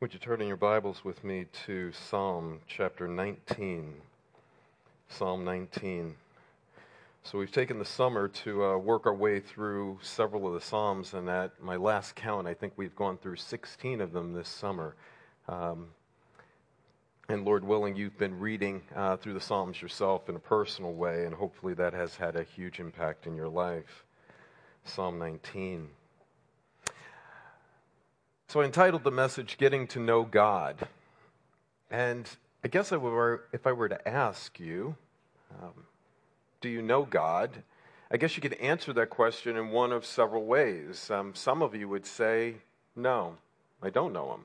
Would you turn in your Bibles with me to Psalm chapter 19? Psalm 19. So, we've taken the summer to uh, work our way through several of the Psalms, and at my last count, I think we've gone through 16 of them this summer. Um, and Lord willing, you've been reading uh, through the Psalms yourself in a personal way, and hopefully that has had a huge impact in your life. Psalm 19. So I entitled the message Getting to Know God. And I guess I were, if I were to ask you, um, do you know God? I guess you could answer that question in one of several ways. Um, some of you would say, no, I don't know Him.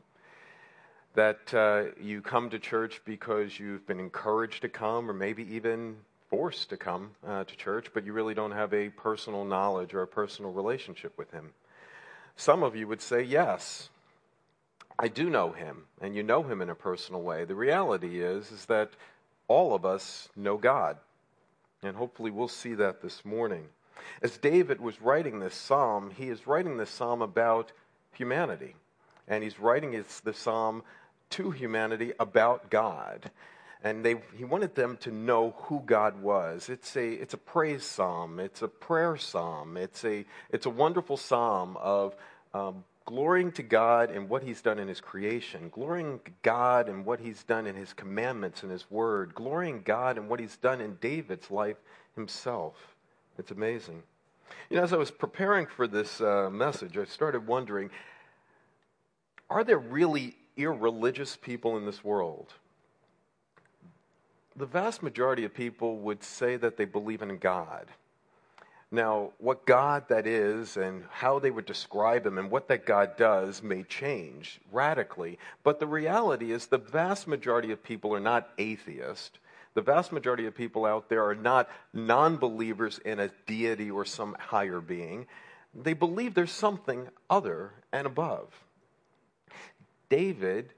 That uh, you come to church because you've been encouraged to come, or maybe even forced to come uh, to church, but you really don't have a personal knowledge or a personal relationship with Him. Some of you would say, yes, I do know him, and you know him in a personal way. The reality is, is that all of us know God. And hopefully we'll see that this morning. As David was writing this psalm, he is writing this psalm about humanity. And he's writing the psalm to humanity about God. And they, he wanted them to know who God was. It's a, it's a praise psalm. It's a prayer psalm. It's a, it's a wonderful psalm of um, glorying to God in what He's done in His creation, glorying God in what He's done in His commandments and His word, glorying God in what He's done in David's life himself. It's amazing. You know, as I was preparing for this uh, message, I started wondering are there really irreligious people in this world? The vast majority of people would say that they believe in God. Now, what God that is and how they would describe him and what that God does may change radically. But the reality is, the vast majority of people are not atheist. The vast majority of people out there are not non believers in a deity or some higher being. They believe there's something other and above. David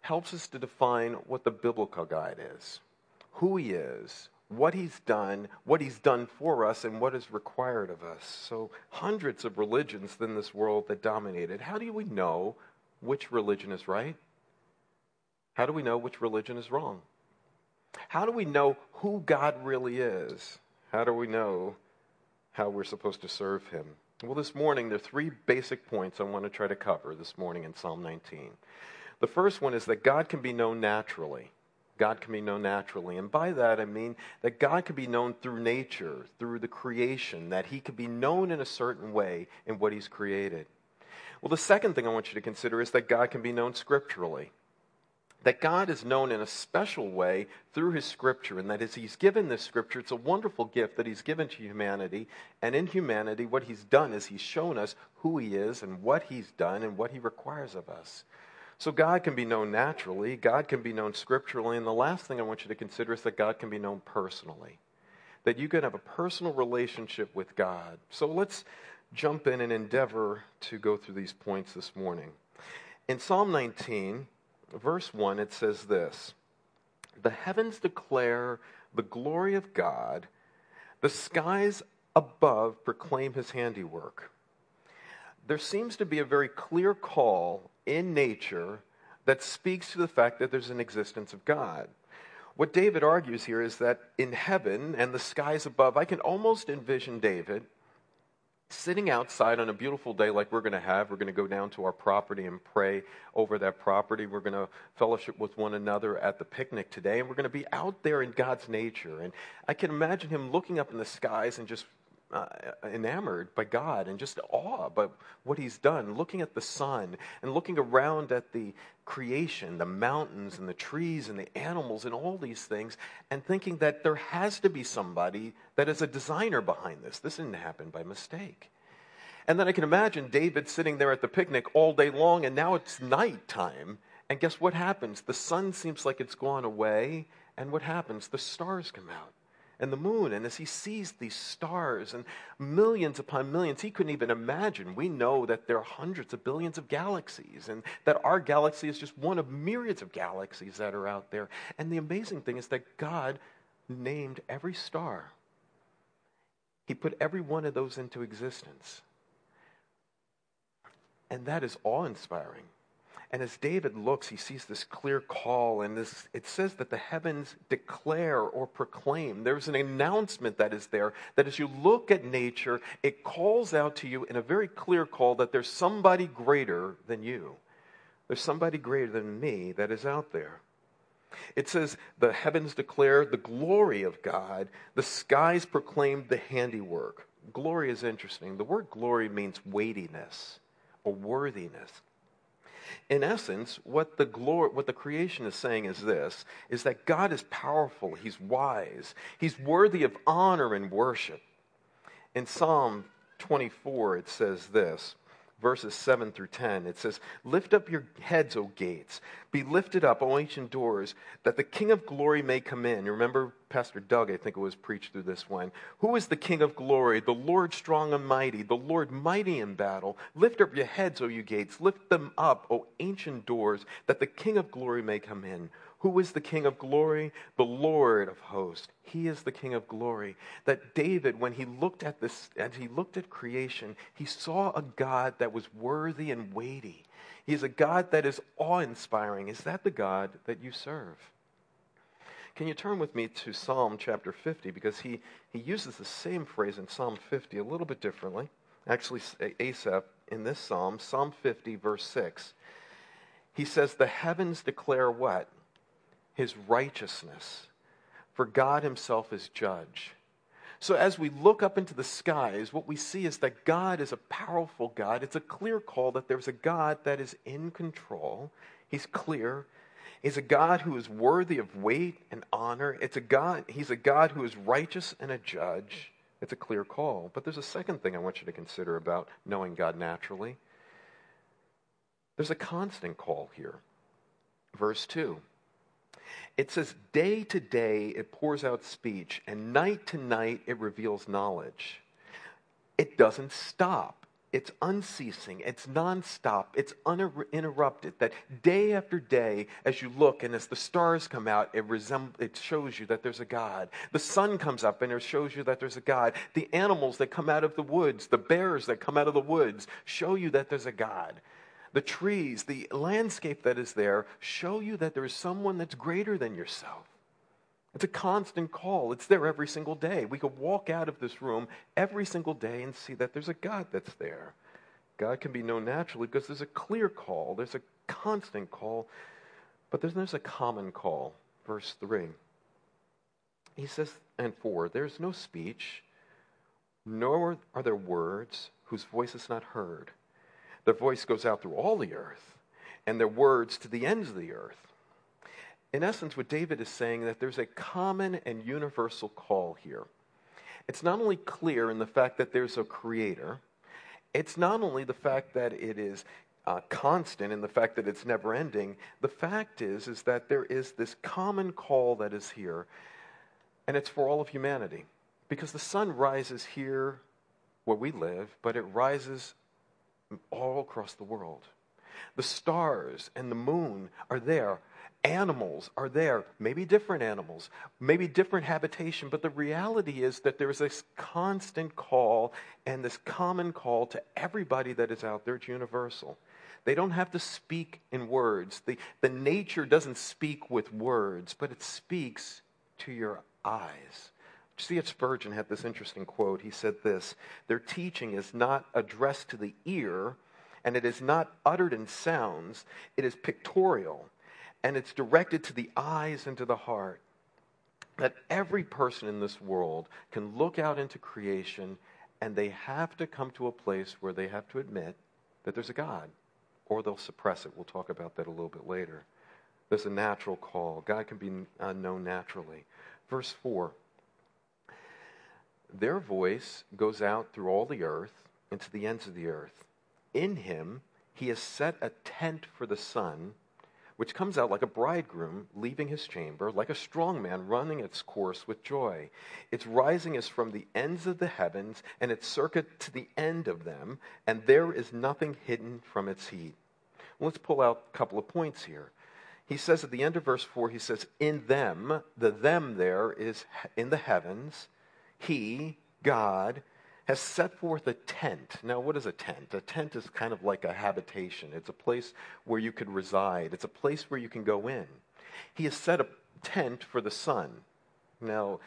helps us to define what the biblical God is, who he is, what he's done, what he's done for us, and what is required of us. So, hundreds of religions in this world that dominate it. How do we know which religion is right? How do we know which religion is wrong? How do we know who God really is? How do we know how we're supposed to serve him? Well, this morning, there are three basic points I want to try to cover this morning in Psalm 19. The first one is that God can be known naturally. God can be known naturally. And by that, I mean that God can be known through nature, through the creation, that He can be known in a certain way in what He's created. Well, the second thing I want you to consider is that God can be known scripturally. That God is known in a special way through His Scripture, and that as He's given this Scripture, it's a wonderful gift that He's given to humanity. And in humanity, what He's done is He's shown us who He is and what He's done and what He requires of us. So God can be known naturally, God can be known scripturally, and the last thing I want you to consider is that God can be known personally. That you can have a personal relationship with God. So let's jump in and endeavor to go through these points this morning. In Psalm 19, verse 1, it says this The heavens declare the glory of God, the skies above proclaim his handiwork. There seems to be a very clear call in nature that speaks to the fact that there's an existence of God. What David argues here is that in heaven and the skies above, I can almost envision David sitting outside on a beautiful day like we're going to have. We're going to go down to our property and pray over that property. We're going to fellowship with one another at the picnic today, and we're going to be out there in God's nature. And I can imagine him looking up in the skies and just uh, enamored by God and just awe by what He's done, looking at the sun and looking around at the creation, the mountains and the trees and the animals and all these things, and thinking that there has to be somebody that is a designer behind this. This didn't happen by mistake. And then I can imagine David sitting there at the picnic all day long, and now it's nighttime. And guess what happens? The sun seems like it's gone away, and what happens? The stars come out and the moon. And as he sees these stars and millions upon millions, he couldn't even imagine. We know that there are hundreds of billions of galaxies and that our galaxy is just one of myriads of galaxies that are out there. And the amazing thing is that God named every star, He put every one of those into existence. And that is awe inspiring. And as David looks, he sees this clear call, and this, it says that the heavens declare or proclaim. There's an announcement that is there that as you look at nature, it calls out to you in a very clear call that there's somebody greater than you. There's somebody greater than me that is out there. It says, The heavens declare the glory of God, the skies proclaim the handiwork. Glory is interesting. The word glory means weightiness or worthiness. In essence, what the glory, what the creation is saying is this is that God is powerful, he's wise, he's worthy of honor and worship. In Psalm 24 it says this, verses 7 through 10. It says, Lift up your heads, O gates. Be lifted up, O ancient doors, that the King of glory may come in. You remember Pastor Doug, I think it was preached through this one. Who is the King of glory? The Lord strong and mighty, the Lord mighty in battle. Lift up your heads, O you gates. Lift them up, O ancient doors, that the King of glory may come in. Who is the King of glory? The Lord of hosts. He is the King of glory. That David, when he looked at this, as he looked at creation, he saw a God that was worthy and weighty. He is a God that is awe inspiring. Is that the God that you serve? Can you turn with me to Psalm chapter 50? Because he, he uses the same phrase in Psalm 50 a little bit differently. Actually, Asaph in this psalm, Psalm 50, verse 6, he says, The heavens declare what? His righteousness, for God himself is judge. So, as we look up into the skies, what we see is that God is a powerful God. It's a clear call that there's a God that is in control. He's clear. He's a God who is worthy of weight and honor. It's a God, he's a God who is righteous and a judge. It's a clear call. But there's a second thing I want you to consider about knowing God naturally. There's a constant call here. Verse 2 it says, day to day it pours out speech, and night to night it reveals knowledge. It doesn't stop. It's unceasing. It's nonstop. It's uninterrupted. That day after day, as you look and as the stars come out, it, resemb- it shows you that there's a God. The sun comes up and it shows you that there's a God. The animals that come out of the woods, the bears that come out of the woods, show you that there's a God the trees, the landscape that is there show you that there is someone that's greater than yourself. It's a constant call. It's there every single day. We could walk out of this room every single day and see that there's a God that's there. God can be known naturally because there's a clear call, there's a constant call, but then there's a common call. Verse 3. He says, and 4 There's no speech, nor are there words whose voice is not heard. Their voice goes out through all the earth, and their words to the ends of the earth. In essence, what David is saying that there's a common and universal call here. It's not only clear in the fact that there's a creator, it's not only the fact that it is uh, constant in the fact that it's never ending. The fact is, is that there is this common call that is here, and it's for all of humanity. Because the sun rises here where we live, but it rises all across the world. The stars and the moon are there. Animals are there, maybe different animals, maybe different habitation, but the reality is that there is this constant call and this common call to everybody that is out there. It's universal. They don't have to speak in words. The, the nature doesn't speak with words, but it speaks to your eyes. C.H. Spurgeon had this interesting quote. He said this Their teaching is not addressed to the ear, and it is not uttered in sounds, it is pictorial, and it's directed to the eyes and to the heart. That every person in this world can look out into creation and they have to come to a place where they have to admit that there's a God, or they'll suppress it. We'll talk about that a little bit later. There's a natural call. God can be uh, known naturally. Verse 4 their voice goes out through all the earth and to the ends of the earth. In him, he has set a tent for the sun, which comes out like a bridegroom leaving his chamber, like a strong man running its course with joy. Its rising is from the ends of the heavens, and its circuit to the end of them, and there is nothing hidden from its heat. let's pull out a couple of points here. He says at the end of verse 4, he says, In them, the them there is in the heavens he, God, has set forth a tent. Now, what is a tent? A tent is kind of like a habitation, it's a place where you could reside, it's a place where you can go in. He has set a tent for the sun. Now,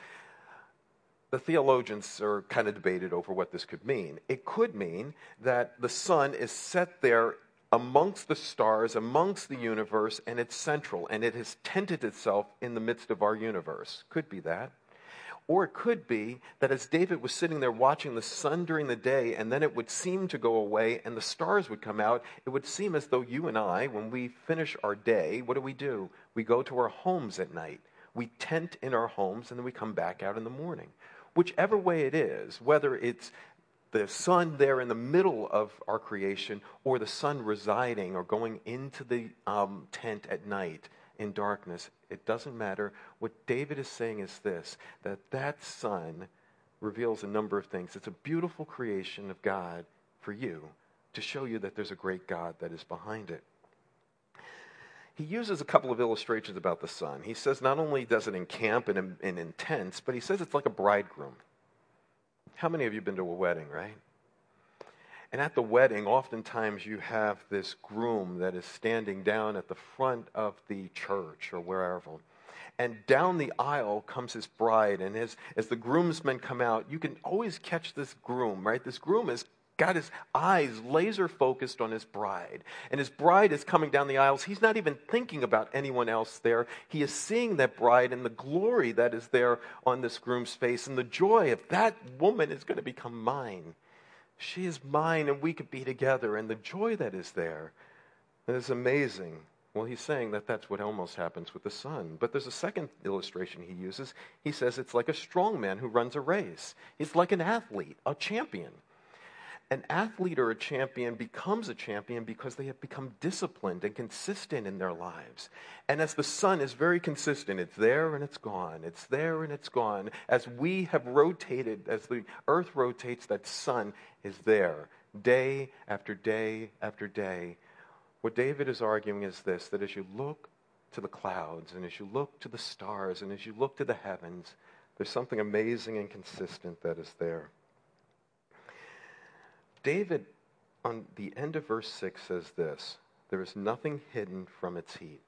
the theologians are kind of debated over what this could mean. It could mean that the sun is set there amongst the stars, amongst the universe, and it's central, and it has tented itself in the midst of our universe. Could be that. Or it could be that as David was sitting there watching the sun during the day, and then it would seem to go away and the stars would come out, it would seem as though you and I, when we finish our day, what do we do? We go to our homes at night. We tent in our homes and then we come back out in the morning. Whichever way it is, whether it's the sun there in the middle of our creation or the sun residing or going into the um, tent at night in darkness, it doesn't matter. What David is saying is this that that sun reveals a number of things. It's a beautiful creation of God for you to show you that there's a great God that is behind it. He uses a couple of illustrations about the sun. He says not only does it encamp and, intense, but he says it's like a bridegroom. How many of you have been to a wedding, right? And at the wedding, oftentimes you have this groom that is standing down at the front of the church or wherever. And down the aisle comes his bride. And as, as the groomsmen come out, you can always catch this groom, right? This groom has got his eyes laser focused on his bride. And his bride is coming down the aisles. He's not even thinking about anyone else there. He is seeing that bride and the glory that is there on this groom's face and the joy of that woman is going to become mine. She is mine and we could be together. And the joy that is there is amazing. Well, he's saying that that's what almost happens with the sun. But there's a second illustration he uses. He says it's like a strong man who runs a race. He's like an athlete, a champion an athlete or a champion becomes a champion because they have become disciplined and consistent in their lives. And as the sun is very consistent, it's there and it's gone, it's there and it's gone. As we have rotated, as the earth rotates, that sun is there day after day after day. What David is arguing is this that as you look to the clouds and as you look to the stars and as you look to the heavens, there's something amazing and consistent that is there. David, on the end of verse 6, says this There is nothing hidden from its heat.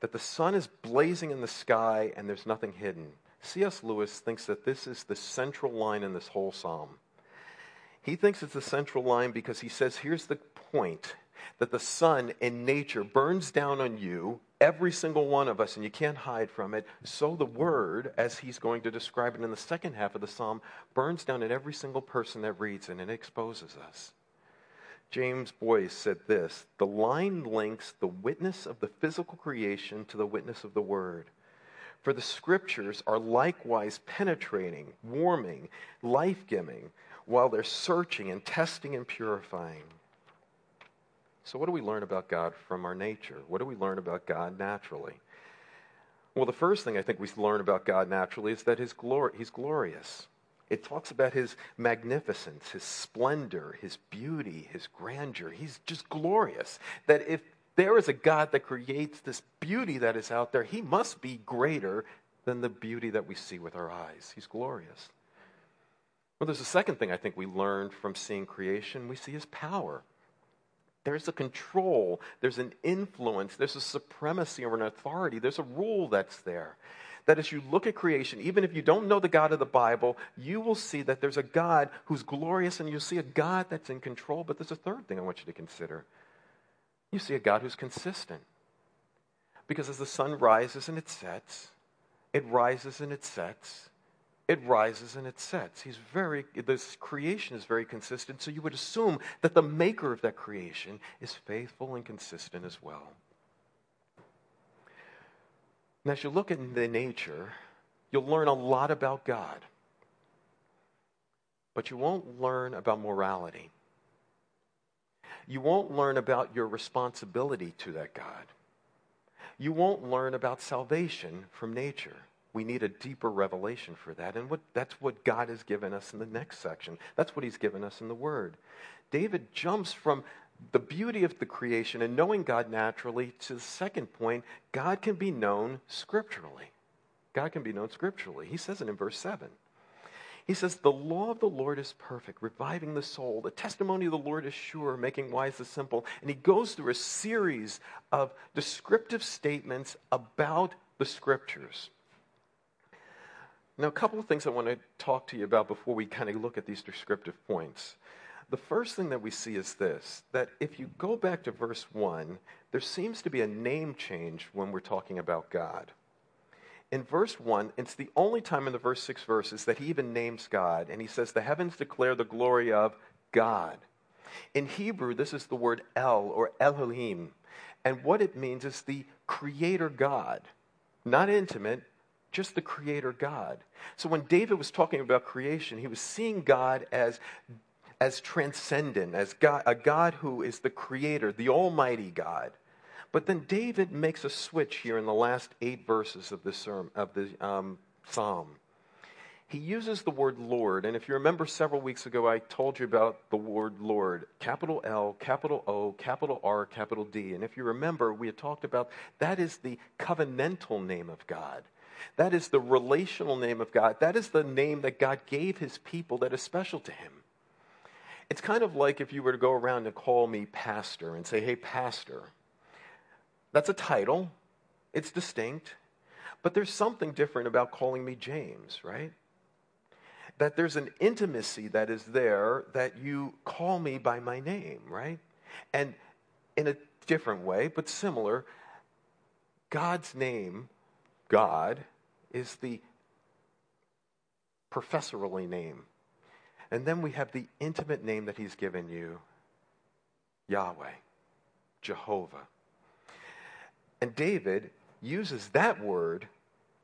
That the sun is blazing in the sky and there's nothing hidden. C.S. Lewis thinks that this is the central line in this whole psalm. He thinks it's the central line because he says, here's the point that the sun in nature burns down on you, every single one of us, and you can't hide from it. So the word, as he's going to describe it in the second half of the psalm, burns down at every single person that reads it and it exposes us. James Boice said this The line links the witness of the physical creation to the witness of the word. For the scriptures are likewise penetrating, warming, life giving, while they're searching and testing and purifying. So, what do we learn about God from our nature? What do we learn about God naturally? Well, the first thing I think we learn about God naturally is that his glory, he's glorious. It talks about his magnificence, his splendor, his beauty, his grandeur. He's just glorious. That if there is a God that creates this beauty that is out there, he must be greater than the beauty that we see with our eyes. He's glorious. Well, there's a second thing I think we learned from seeing creation. We see his power. There's a control, there's an influence, there's a supremacy or an authority, there's a rule that's there. That as you look at creation, even if you don't know the God of the Bible, you will see that there's a God who's glorious and you'll see a God that's in control. But there's a third thing I want you to consider you see a God who's consistent. Because as the sun rises and it sets, it rises and it sets, it rises and it sets. He's very, this creation is very consistent, so you would assume that the maker of that creation is faithful and consistent as well. And as you look at the nature, you'll learn a lot about God, but you won't learn about morality. You won't learn about your responsibility to that God. You won't learn about salvation from nature we need a deeper revelation for that. And what, that's what God has given us in the next section. That's what He's given us in the Word. David jumps from the beauty of the creation and knowing God naturally to the second point God can be known scripturally. God can be known scripturally. He says it in verse 7. He says, The law of the Lord is perfect, reviving the soul. The testimony of the Lord is sure, making wise the simple. And he goes through a series of descriptive statements about the scriptures. Now, a couple of things I want to talk to you about before we kind of look at these descriptive points. The first thing that we see is this that if you go back to verse 1, there seems to be a name change when we're talking about God. In verse 1, it's the only time in the verse 6 verses that he even names God, and he says, The heavens declare the glory of God. In Hebrew, this is the word El or Elohim, and what it means is the creator God. Not intimate, just the creator God. So when David was talking about creation, he was seeing God as, as transcendent, as God, a God who is the creator, the almighty God. But then David makes a switch here in the last eight verses of, this, of the um, psalm. He uses the word Lord, and if you remember several weeks ago, I told you about the word Lord capital L, capital O, capital R, capital D. And if you remember, we had talked about that is the covenantal name of God. That is the relational name of God. That is the name that God gave his people that is special to him. It's kind of like if you were to go around and call me pastor and say, hey, pastor. That's a title, it's distinct, but there's something different about calling me James, right? That there's an intimacy that is there that you call me by my name, right? And in a different way, but similar, God's name, God, is the professorally name. And then we have the intimate name that he's given you Yahweh, Jehovah. And David uses that word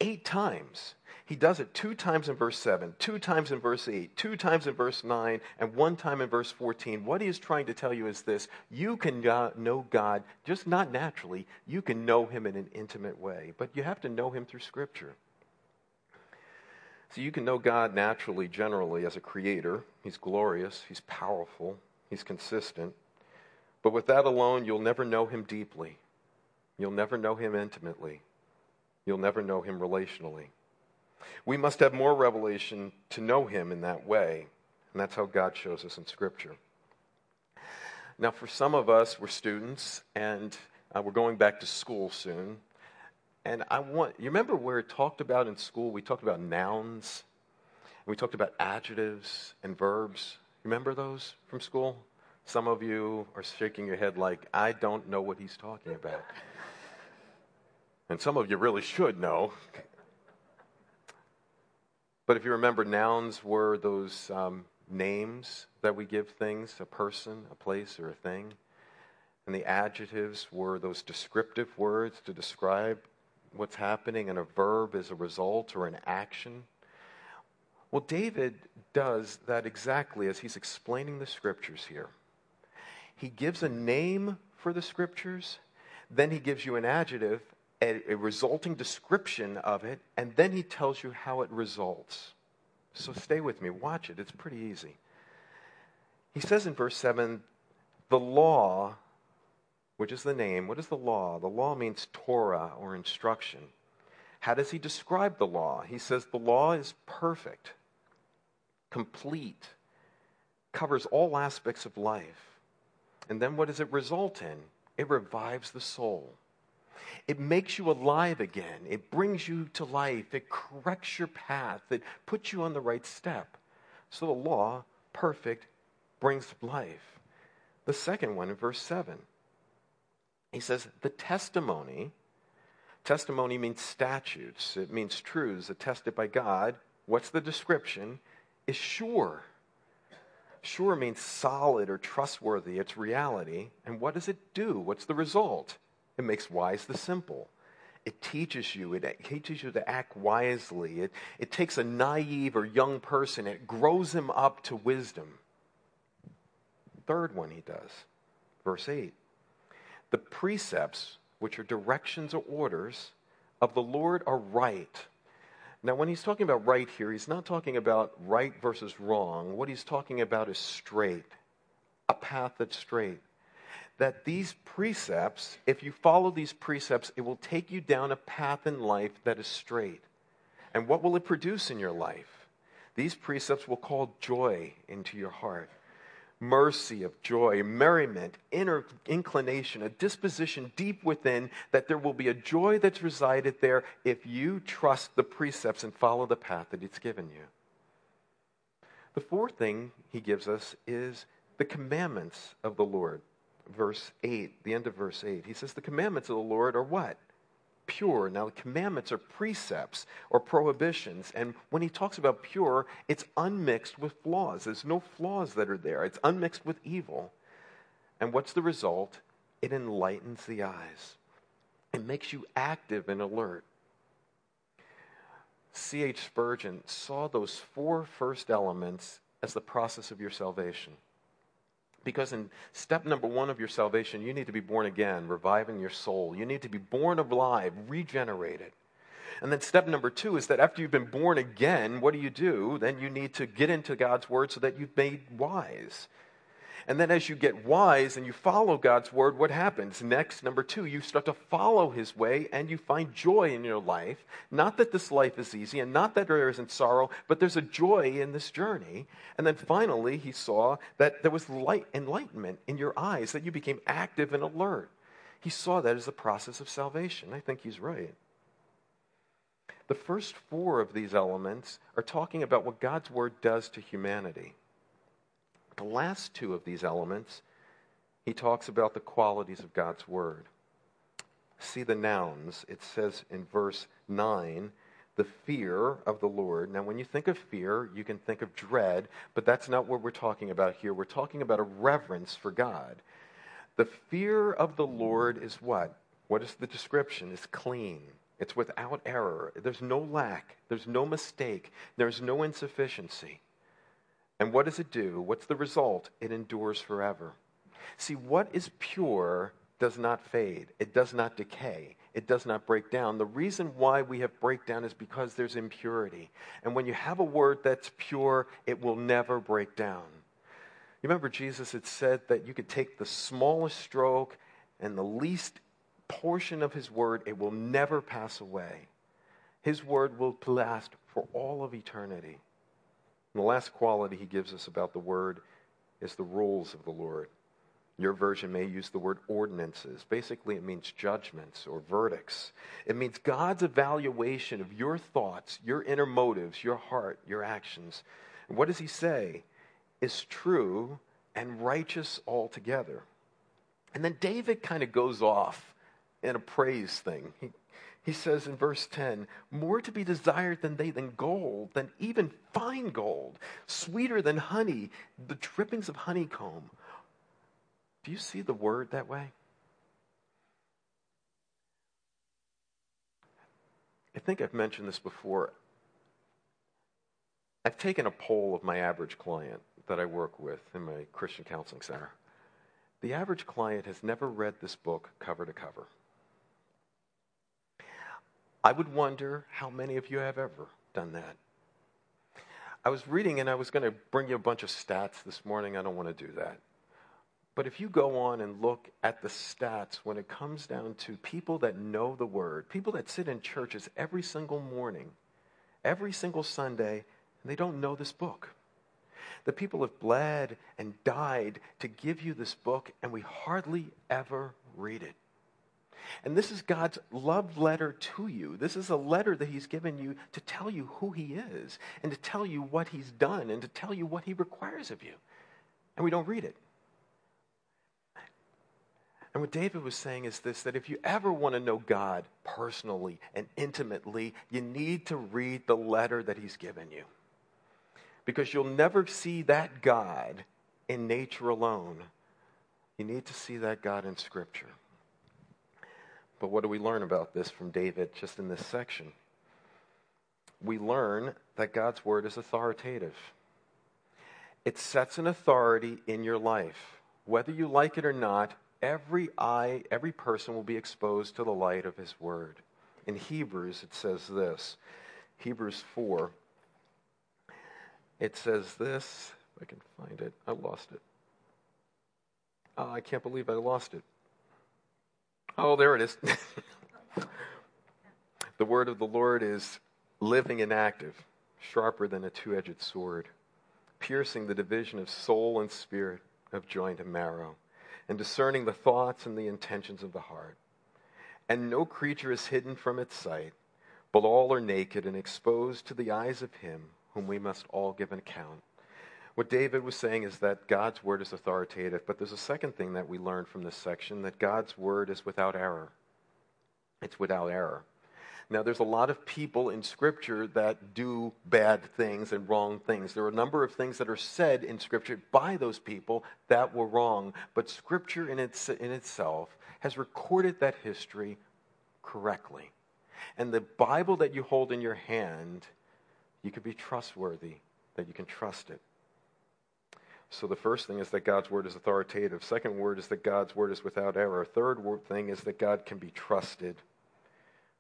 eight times. He does it two times in verse 7, two times in verse 8, two times in verse 9, and one time in verse 14. What he is trying to tell you is this you can know God just not naturally, you can know him in an intimate way, but you have to know him through Scripture. So you can know God naturally, generally, as a creator. He's glorious, He's powerful, He's consistent. But with that alone, you'll never know Him deeply. You'll never know Him intimately. You'll never know Him relationally. We must have more revelation to know Him in that way. And that's how God shows us in Scripture. Now, for some of us, we're students and uh, we're going back to school soon. And I want, you remember where it talked about in school? We talked about nouns, we talked about adjectives and verbs. Remember those from school? Some of you are shaking your head like, I don't know what he's talking about. And some of you really should know. But if you remember, nouns were those um, names that we give things a person, a place, or a thing. And the adjectives were those descriptive words to describe what's happening, and a verb is a result or an action. Well, David does that exactly as he's explaining the scriptures here. He gives a name for the scriptures, then he gives you an adjective, a, a, resulting description of it, and then he tells you how it results. So stay with me, watch it, it's pretty easy. He says in verse 7 the law which is the name. What is the law? The law means Torah or instruction. How does he describe the law? He says the law is perfect, complete, covers all aspects of life. And then what does it result in? It revives the soul. It makes you alive again. It brings you to life. It corrects your path. It puts you on the right step. So the law, perfect, brings life. The second one in verse 7 he says, the testimony, testimony means statutes, it means truths attested by God. What's the description? Is sure. Sure means solid or trustworthy, it's reality. And what does it do? What's the result? It makes wise the simple. It teaches you, it teaches you to act wisely. It, it takes a naive or young person, it grows him up to wisdom. Third one he does, verse 8 the precepts, which are directions or orders of the Lord, are right. Now, when he's talking about right here, he's not talking about right versus wrong. What he's talking about is straight, a path that's straight. That these precepts, if you follow these precepts, it will take you down a path in life that is straight. And what will it produce in your life? These precepts will call joy into your heart mercy of joy, merriment, inner inclination, a disposition deep within that there will be a joy that's resided there if you trust the precepts and follow the path that it's given you. The fourth thing he gives us is the commandments of the Lord. Verse 8, the end of verse 8. He says, The commandments of the Lord are what? pure. Now, the commandments are precepts or prohibitions. And when he talks about pure, it's unmixed with flaws. There's no flaws that are there, it's unmixed with evil. And what's the result? It enlightens the eyes, it makes you active and alert. C.H. Spurgeon saw those four first elements as the process of your salvation. Because in step number one of your salvation, you need to be born again, reviving your soul. You need to be born alive, regenerated. And then step number two is that after you've been born again, what do you do? Then you need to get into God's word so that you've made wise. And then as you get wise and you follow God's word, what happens? Next, number two, you start to follow his way and you find joy in your life. Not that this life is easy and not that there isn't sorrow, but there's a joy in this journey. And then finally, he saw that there was light, enlightenment in your eyes, that you became active and alert. He saw that as the process of salvation. I think he's right. The first four of these elements are talking about what God's word does to humanity. The last two of these elements, he talks about the qualities of God's word. See the nouns. It says in verse 9, the fear of the Lord. Now, when you think of fear, you can think of dread, but that's not what we're talking about here. We're talking about a reverence for God. The fear of the Lord is what? What is the description? It's clean. It's without error. There's no lack. There's no mistake. There's no insufficiency. And what does it do? What's the result? It endures forever. See, what is pure does not fade, it does not decay, it does not break down. The reason why we have breakdown is because there's impurity. And when you have a word that's pure, it will never break down. You remember Jesus had said that you could take the smallest stroke and the least portion of his word, it will never pass away. His word will last for all of eternity. And the last quality he gives us about the word is the rules of the Lord. Your version may use the word ordinances. Basically, it means judgments or verdicts. It means God's evaluation of your thoughts, your inner motives, your heart, your actions. And what does he say? Is true and righteous altogether. And then David kind of goes off in a praise thing. He he says in verse 10 more to be desired than they than gold, than even fine gold, sweeter than honey, the drippings of honeycomb. Do you see the word that way? I think I've mentioned this before. I've taken a poll of my average client that I work with in my Christian Counseling Center. The average client has never read this book cover to cover. I would wonder how many of you have ever done that. I was reading and I was going to bring you a bunch of stats this morning. I don't want to do that. But if you go on and look at the stats when it comes down to people that know the word, people that sit in churches every single morning, every single Sunday, and they don't know this book. The people have bled and died to give you this book, and we hardly ever read it. And this is God's love letter to you. This is a letter that He's given you to tell you who He is and to tell you what He's done and to tell you what He requires of you. And we don't read it. And what David was saying is this that if you ever want to know God personally and intimately, you need to read the letter that He's given you. Because you'll never see that God in nature alone. You need to see that God in Scripture. But what do we learn about this from David just in this section? We learn that God's word is authoritative. It sets an authority in your life. Whether you like it or not, every eye, every person will be exposed to the light of his word. In Hebrews, it says this Hebrews 4. It says this. If I can find it, I lost it. Oh, I can't believe I lost it. Oh, there it is. the word of the Lord is living and active. sharper than a two edged sword, piercing the division of soul and spirit, of joint and marrow, and discerning the thoughts and the intentions of the heart. And no creature is hidden from its sight, but all are naked and exposed to the eyes of him whom we must all give an account. What David was saying is that God's word is authoritative, but there's a second thing that we learn from this section that God's word is without error. It's without error. Now, there's a lot of people in Scripture that do bad things and wrong things. There are a number of things that are said in Scripture by those people that were wrong, but Scripture in, its, in itself has recorded that history correctly. And the Bible that you hold in your hand, you can be trustworthy, that you can trust it. So the first thing is that God's word is authoritative. Second word is that God's word is without error. Third thing is that God can be trusted.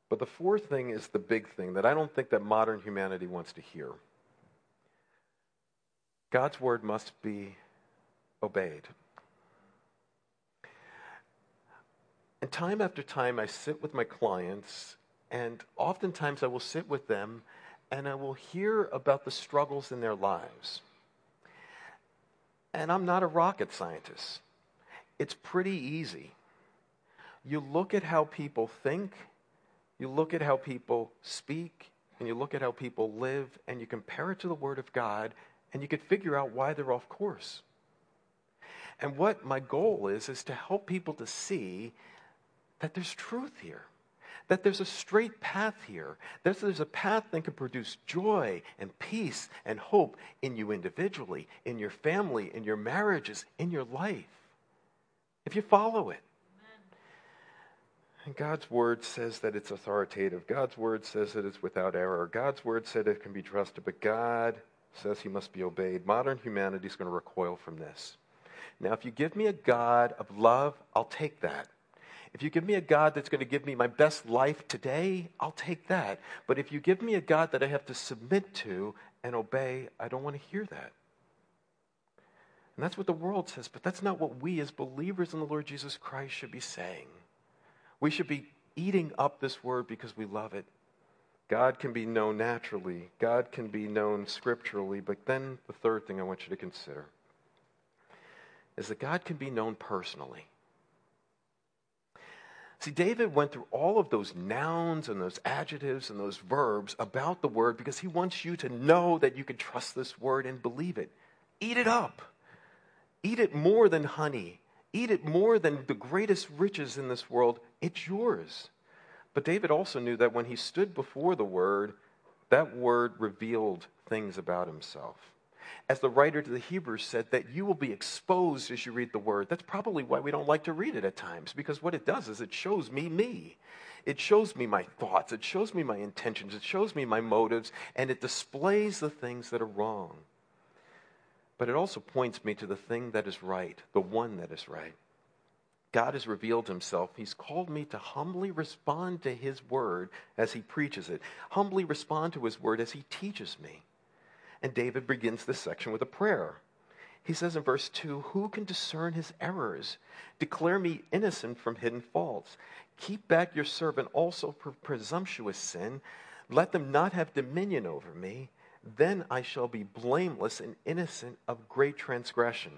But the fourth thing is the big thing that I don't think that modern humanity wants to hear. God's word must be obeyed. And time after time, I sit with my clients, and oftentimes I will sit with them and I will hear about the struggles in their lives. And I'm not a rocket scientist. It's pretty easy. You look at how people think, you look at how people speak, and you look at how people live, and you compare it to the Word of God, and you can figure out why they're off course. And what my goal is, is to help people to see that there's truth here that there's a straight path here. That there's a path that can produce joy and peace and hope in you individually, in your family, in your marriages, in your life. If you follow it. And God's word says that it's authoritative. God's word says that it's without error. God's word said it can be trusted, but God says he must be obeyed. Modern humanity is going to recoil from this. Now, if you give me a God of love, I'll take that. If you give me a God that's going to give me my best life today, I'll take that. But if you give me a God that I have to submit to and obey, I don't want to hear that. And that's what the world says, but that's not what we as believers in the Lord Jesus Christ should be saying. We should be eating up this word because we love it. God can be known naturally, God can be known scripturally, but then the third thing I want you to consider is that God can be known personally. See, David went through all of those nouns and those adjectives and those verbs about the word because he wants you to know that you can trust this word and believe it. Eat it up. Eat it more than honey. Eat it more than the greatest riches in this world. It's yours. But David also knew that when he stood before the word, that word revealed things about himself as the writer to the Hebrews said, that you will be exposed as you read the word. That's probably why we don't like to read it at times, because what it does is it shows me me. It shows me my thoughts, it shows me my intentions, it shows me my motives, and it displays the things that are wrong. But it also points me to the thing that is right, the one that is right. God has revealed himself. He's called me to humbly respond to his word as he preaches it, humbly respond to his word as he teaches me. And David begins this section with a prayer. He says in verse 2 Who can discern his errors? Declare me innocent from hidden faults. Keep back your servant also from presumptuous sin. Let them not have dominion over me. Then I shall be blameless and innocent of great transgression.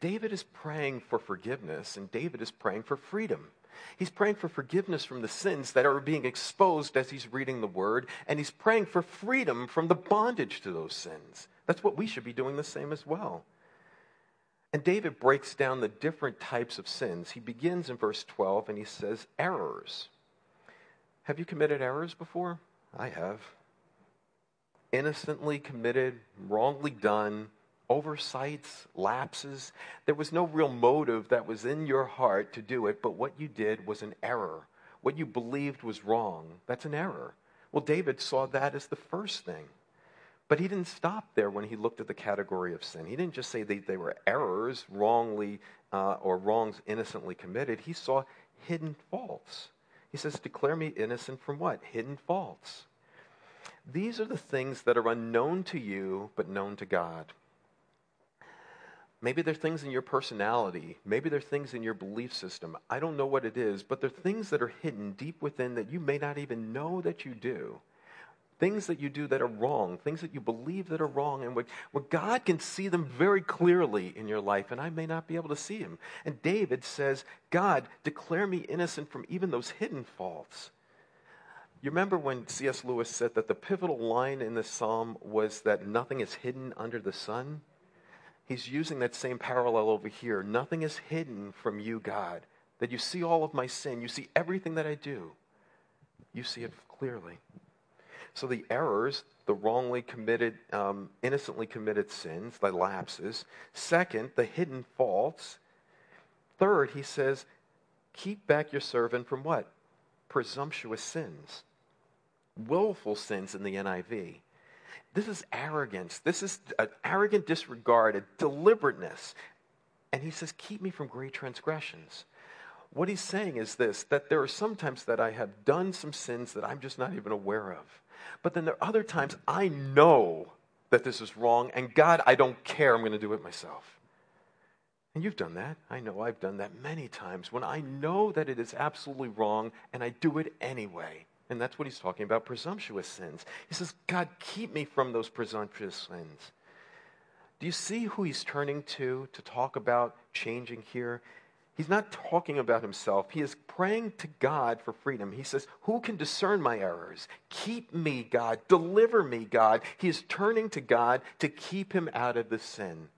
David is praying for forgiveness, and David is praying for freedom. He's praying for forgiveness from the sins that are being exposed as he's reading the word, and he's praying for freedom from the bondage to those sins. That's what we should be doing the same as well. And David breaks down the different types of sins. He begins in verse 12 and he says, Errors. Have you committed errors before? I have. Innocently committed, wrongly done, oversights, lapses. There was no real motive that was in your heart to do it, but what you did was an error. What you believed was wrong, that's an error. Well, David saw that as the first thing. But he didn't stop there when he looked at the category of sin. He didn't just say they, they were errors, wrongly uh, or wrongs innocently committed. He saw hidden faults. He says, Declare me innocent from what? Hidden faults. These are the things that are unknown to you, but known to God. Maybe there are things in your personality. Maybe there are things in your belief system. I don't know what it is, but there are things that are hidden deep within that you may not even know that you do. things that you do that are wrong, things that you believe that are wrong, and where God can see them very clearly in your life, and I may not be able to see them. And David says, God, declare me innocent from even those hidden faults. You remember when C.S. Lewis said that the pivotal line in this psalm was that nothing is hidden under the sun? He's using that same parallel over here. Nothing is hidden from you, God. That you see all of my sin, you see everything that I do, you see it clearly. So the errors, the wrongly committed, um, innocently committed sins, the lapses. Second, the hidden faults. Third, he says, keep back your servant from what? Presumptuous sins. Willful sins in the NIV. This is arrogance. This is an arrogant disregard, a deliberateness. And he says, keep me from great transgressions. What he's saying is this that there are some times that I have done some sins that I'm just not even aware of. But then there are other times I know that this is wrong, and God, I don't care. I'm going to do it myself. And you've done that. I know I've done that many times when I know that it is absolutely wrong and I do it anyway. And that's what he's talking about presumptuous sins. He says, God, keep me from those presumptuous sins. Do you see who he's turning to to talk about changing here? He's not talking about himself. He is praying to God for freedom. He says, Who can discern my errors? Keep me, God. Deliver me, God. He is turning to God to keep him out of the sin.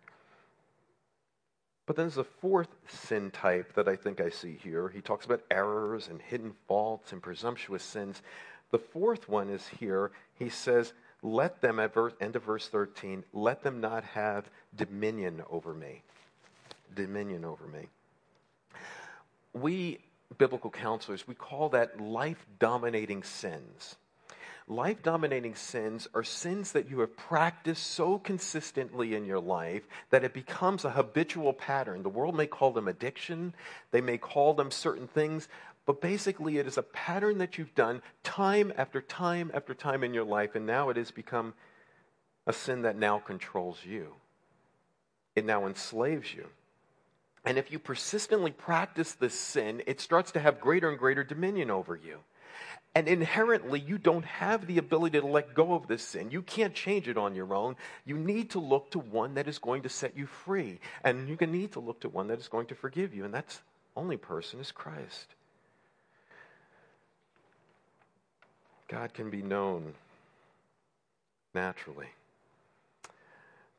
But then there's a fourth sin type that I think I see here. He talks about errors and hidden faults and presumptuous sins. The fourth one is here. He says, Let them, at verse, end of verse 13, let them not have dominion over me. Dominion over me we biblical counselors, we call that life dominating sins. Life dominating sins are sins that you have practiced so consistently in your life that it becomes a habitual pattern. The world may call them addiction, they may call them certain things, but basically it is a pattern that you've done time after time after time in your life, and now it has become a sin that now controls you. It now enslaves you. And if you persistently practice this sin, it starts to have greater and greater dominion over you. And inherently, you don't have the ability to let go of this sin. You can't change it on your own. You need to look to one that is going to set you free. And you need to look to one that is going to forgive you. And that's only person is Christ. God can be known naturally.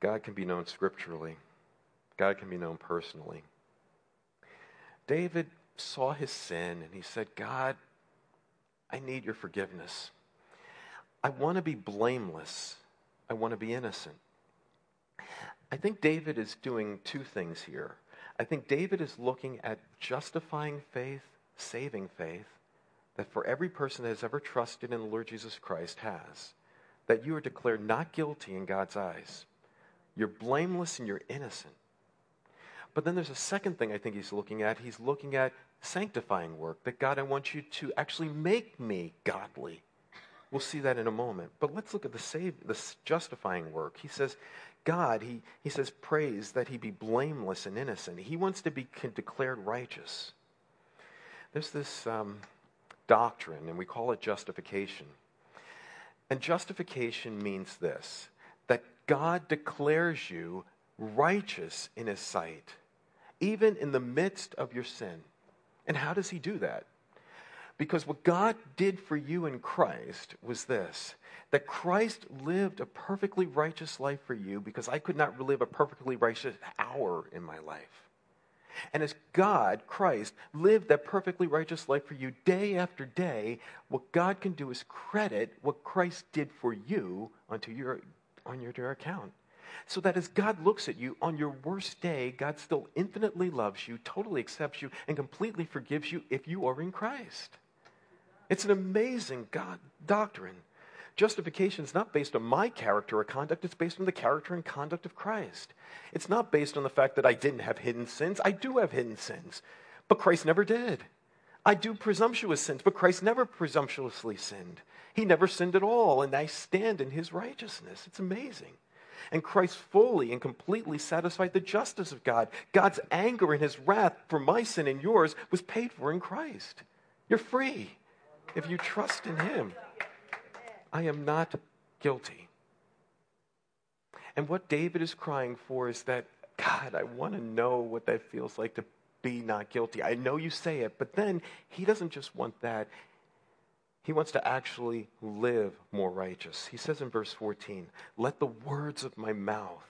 God can be known scripturally. God can be known personally. David saw his sin and he said, God, I need your forgiveness. I want to be blameless. I want to be innocent. I think David is doing two things here. I think David is looking at justifying faith, saving faith, that for every person that has ever trusted in the Lord Jesus Christ has, that you are declared not guilty in God's eyes. You're blameless and you're innocent. But then there's a second thing I think he's looking at. He's looking at sanctifying work, that God, I want you to actually make me godly. We'll see that in a moment. But let's look at the save, the justifying work. He says, God, he, he says, praise that he be blameless and innocent. He wants to be declared righteous. There's this um, doctrine, and we call it justification. And justification means this that God declares you righteous in his sight even in the midst of your sin. And how does he do that? Because what God did for you in Christ was this that Christ lived a perfectly righteous life for you because I could not live a perfectly righteous hour in my life. And as God, Christ, lived that perfectly righteous life for you day after day, what God can do is credit what Christ did for you onto your, on your, your account. So that as God looks at you on your worst day, God still infinitely loves you, totally accepts you, and completely forgives you if you are in Christ. It's an amazing God doctrine. Justification is not based on my character or conduct, it's based on the character and conduct of Christ. It's not based on the fact that I didn't have hidden sins. I do have hidden sins, but Christ never did. I do presumptuous sins, but Christ never presumptuously sinned. He never sinned at all, and I stand in his righteousness. It's amazing. And Christ fully and completely satisfied the justice of God. God's anger and his wrath for my sin and yours was paid for in Christ. You're free if you trust in him. I am not guilty. And what David is crying for is that, God, I want to know what that feels like to be not guilty. I know you say it, but then he doesn't just want that. He wants to actually live more righteous. He says in verse 14, Let the words of my mouth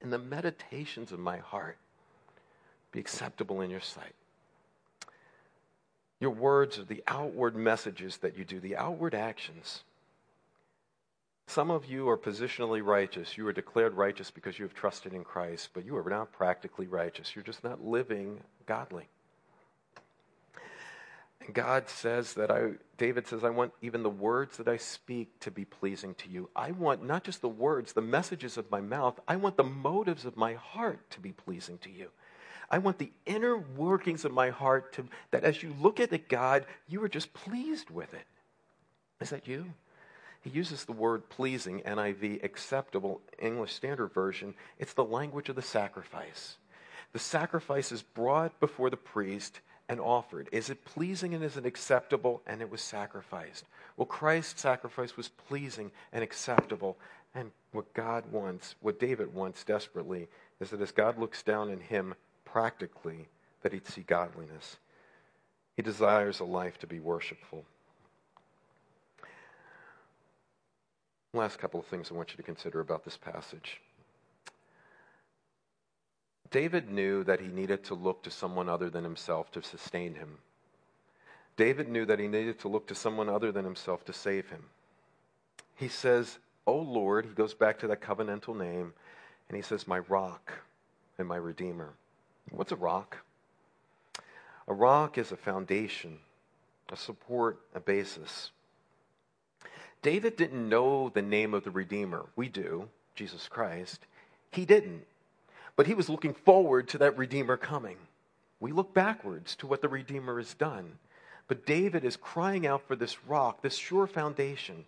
and the meditations of my heart be acceptable in your sight. Your words are the outward messages that you do, the outward actions. Some of you are positionally righteous. You are declared righteous because you have trusted in Christ, but you are not practically righteous. You're just not living godly. And God says that I, David says, I want even the words that I speak to be pleasing to you. I want not just the words, the messages of my mouth, I want the motives of my heart to be pleasing to you. I want the inner workings of my heart to, that as you look at it, God, you are just pleased with it. Is that you? He uses the word pleasing, NIV, acceptable, English Standard Version. It's the language of the sacrifice. The sacrifice is brought before the priest and offered. Is it pleasing and is it acceptable? And it was sacrificed. Well, Christ's sacrifice was pleasing and acceptable. And what God wants, what David wants desperately, is that as God looks down in him practically, that he'd see godliness. He desires a life to be worshipful. Last couple of things I want you to consider about this passage. David knew that he needed to look to someone other than himself to sustain him. David knew that he needed to look to someone other than himself to save him. He says, O Lord, he goes back to that covenantal name, and he says, My rock and my redeemer. What's a rock? A rock is a foundation, a support, a basis. David didn't know the name of the Redeemer. We do, Jesus Christ. He didn't. But he was looking forward to that Redeemer coming. We look backwards to what the Redeemer has done. But David is crying out for this rock, this sure foundation.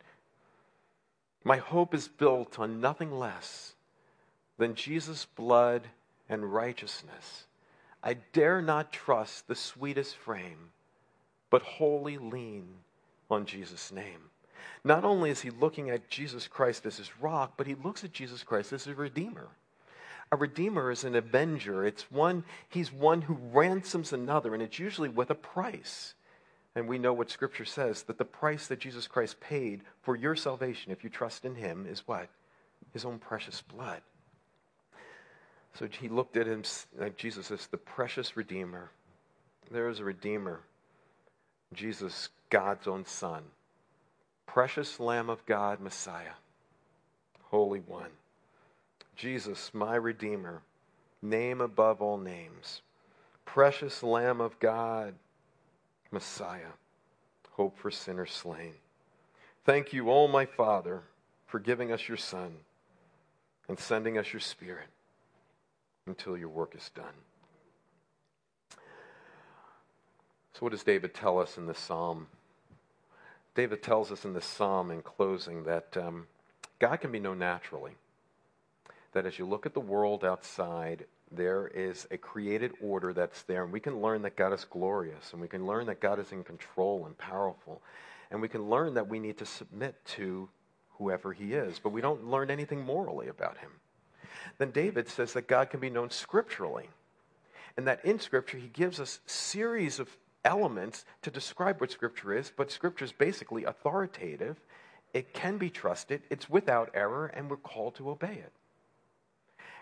My hope is built on nothing less than Jesus' blood and righteousness. I dare not trust the sweetest frame, but wholly lean on Jesus' name. Not only is he looking at Jesus Christ as his rock, but he looks at Jesus Christ as his redeemer. A redeemer is an avenger. It's one, he's one who ransoms another, and it's usually with a price. And we know what Scripture says that the price that Jesus Christ paid for your salvation, if you trust in him, is what? His own precious blood. So he looked at him, like Jesus as the precious Redeemer. There is a Redeemer, Jesus, God's own Son, precious Lamb of God, Messiah, Holy One. Jesus, my Redeemer, name above all names, precious Lamb of God, Messiah, hope for sinners slain. Thank you, O my Father, for giving us your Son and sending us your Spirit until your work is done. So, what does David tell us in this psalm? David tells us in this psalm in closing that um, God can be known naturally that as you look at the world outside, there is a created order that's there, and we can learn that God is glorious, and we can learn that God is in control and powerful, and we can learn that we need to submit to whoever He is, but we don't learn anything morally about Him. Then David says that God can be known scripturally, and that in Scripture He gives us series of elements to describe what Scripture is, but Scripture is basically authoritative. It can be trusted, it's without error, and we're called to obey it.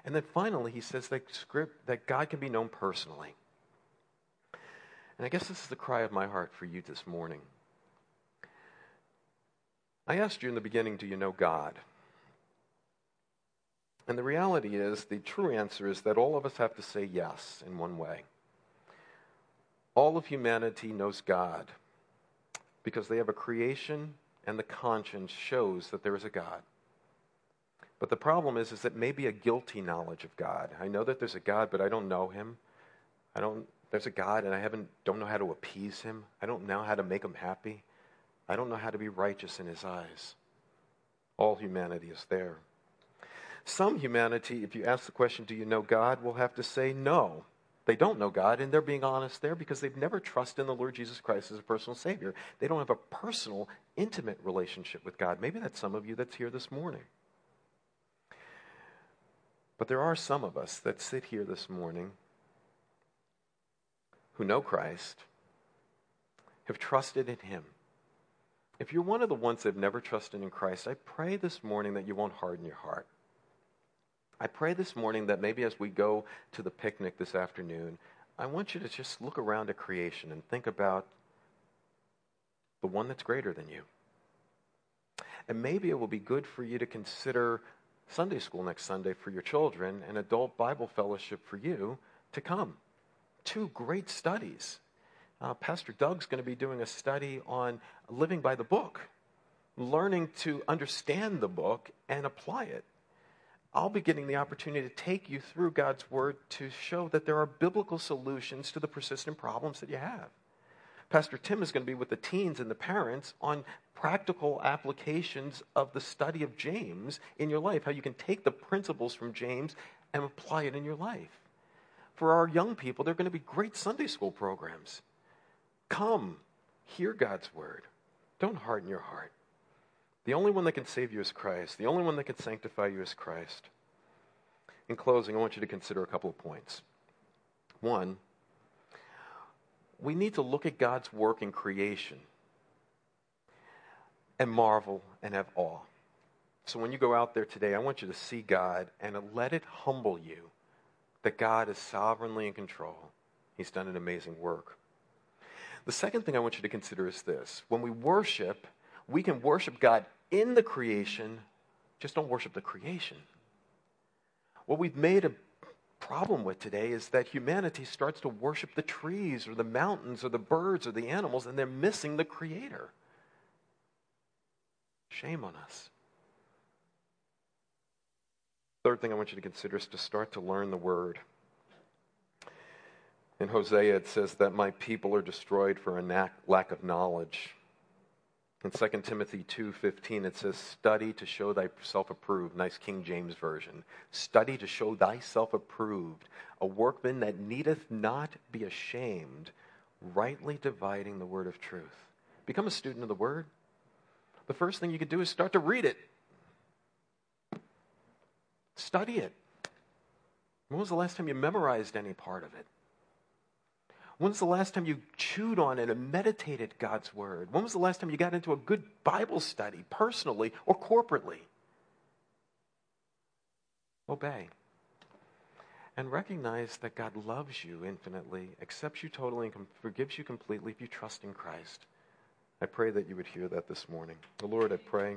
And then finally, he says that, script, that God can be known personally. And I guess this is the cry of my heart for you this morning. I asked you in the beginning, do you know God? And the reality is, the true answer is that all of us have to say yes in one way. All of humanity knows God because they have a creation and the conscience shows that there is a God. But the problem is, is that maybe a guilty knowledge of God. I know that there's a God, but I don't know him. I don't, there's a God and I haven't, don't know how to appease him. I don't know how to make him happy. I don't know how to be righteous in his eyes. All humanity is there. Some humanity, if you ask the question, do you know God, will have to say no. They don't know God, and they're being honest there because they've never trusted in the Lord Jesus Christ as a personal Savior. They don't have a personal, intimate relationship with God. Maybe that's some of you that's here this morning. But there are some of us that sit here this morning who know Christ, have trusted in Him. If you're one of the ones that have never trusted in Christ, I pray this morning that you won't harden your heart. I pray this morning that maybe as we go to the picnic this afternoon, I want you to just look around at creation and think about the one that's greater than you. And maybe it will be good for you to consider Sunday school next Sunday for your children and adult Bible fellowship for you to come. Two great studies. Uh, Pastor Doug's going to be doing a study on living by the book, learning to understand the book and apply it. I'll be getting the opportunity to take you through God's Word to show that there are biblical solutions to the persistent problems that you have. Pastor Tim is going to be with the teens and the parents on practical applications of the study of James in your life, how you can take the principles from James and apply it in your life. For our young people, there are going to be great Sunday school programs. Come, hear God's word. Don't harden your heart. The only one that can save you is Christ. The only one that can sanctify you is Christ. In closing, I want you to consider a couple of points. One, we need to look at God's work in creation and marvel and have awe. So when you go out there today, I want you to see God and let it humble you that God is sovereignly in control. He's done an amazing work. The second thing I want you to consider is this when we worship, we can worship God in the creation, just don't worship the creation. What we've made a problem with today is that humanity starts to worship the trees or the mountains or the birds or the animals, and they're missing the Creator. Shame on us. Third thing I want you to consider is to start to learn the Word. In Hosea, it says that my people are destroyed for a lack of knowledge. In 2 Timothy 2:15 it says study to show thyself approved nice King James version study to show thyself approved a workman that needeth not be ashamed rightly dividing the word of truth become a student of the word the first thing you could do is start to read it study it when was the last time you memorized any part of it When's the last time you chewed on it and meditated God's word? When was the last time you got into a good Bible study, personally or corporately? Obey. And recognize that God loves you infinitely, accepts you totally, and forgives you completely if you trust in Christ. I pray that you would hear that this morning. The Lord, I pray.